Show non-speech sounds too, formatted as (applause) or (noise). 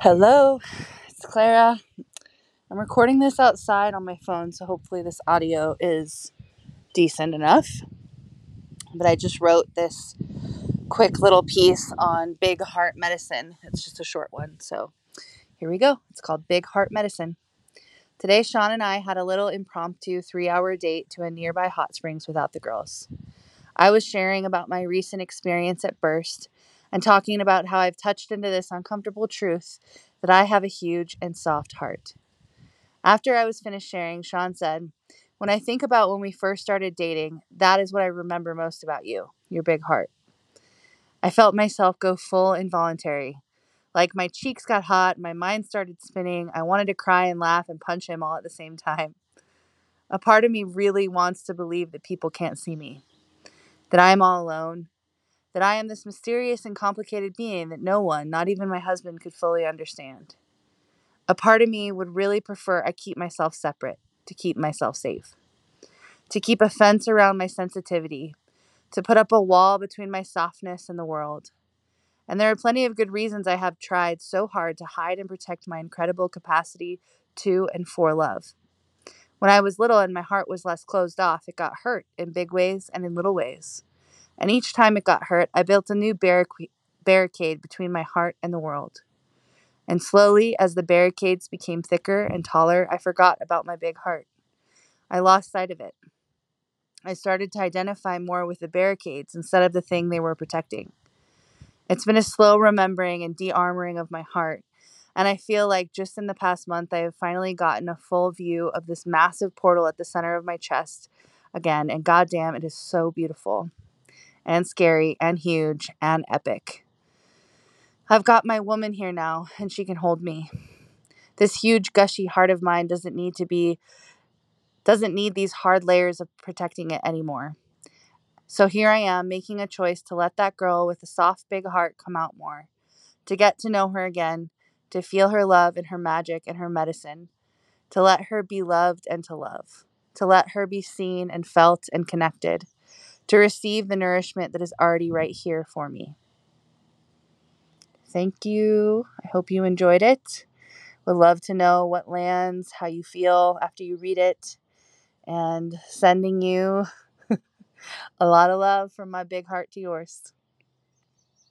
Hello, it's Clara. I'm recording this outside on my phone, so hopefully this audio is decent enough. But I just wrote this quick little piece on big heart medicine. It's just a short one, so here we go. It's called Big Heart Medicine. Today, Sean and I had a little impromptu three hour date to a nearby hot springs without the girls. I was sharing about my recent experience at Burst and talking about how I've touched into this uncomfortable truth that I have a huge and soft heart. After I was finished sharing, Sean said, When I think about when we first started dating, that is what I remember most about you your big heart. I felt myself go full involuntary. Like my cheeks got hot, my mind started spinning. I wanted to cry and laugh and punch him all at the same time. A part of me really wants to believe that people can't see me, that I am all alone, that I am this mysterious and complicated being that no one, not even my husband, could fully understand. A part of me would really prefer I keep myself separate to keep myself safe, to keep a fence around my sensitivity, to put up a wall between my softness and the world. And there are plenty of good reasons I have tried so hard to hide and protect my incredible capacity to and for love. When I was little and my heart was less closed off, it got hurt in big ways and in little ways. And each time it got hurt, I built a new barricade between my heart and the world. And slowly, as the barricades became thicker and taller, I forgot about my big heart. I lost sight of it. I started to identify more with the barricades instead of the thing they were protecting. It's been a slow remembering and de armoring of my heart. And I feel like just in the past month, I have finally gotten a full view of this massive portal at the center of my chest again. And goddamn, it is so beautiful and scary and huge and epic. I've got my woman here now, and she can hold me. This huge, gushy heart of mine doesn't need to be, doesn't need these hard layers of protecting it anymore. So here I am making a choice to let that girl with the soft, big heart come out more, to get to know her again, to feel her love and her magic and her medicine, to let her be loved and to love, to let her be seen and felt and connected, to receive the nourishment that is already right here for me. Thank you. I hope you enjoyed it. Would love to know what lands, how you feel after you read it, and sending you (laughs) a lot of love from my big heart to yours.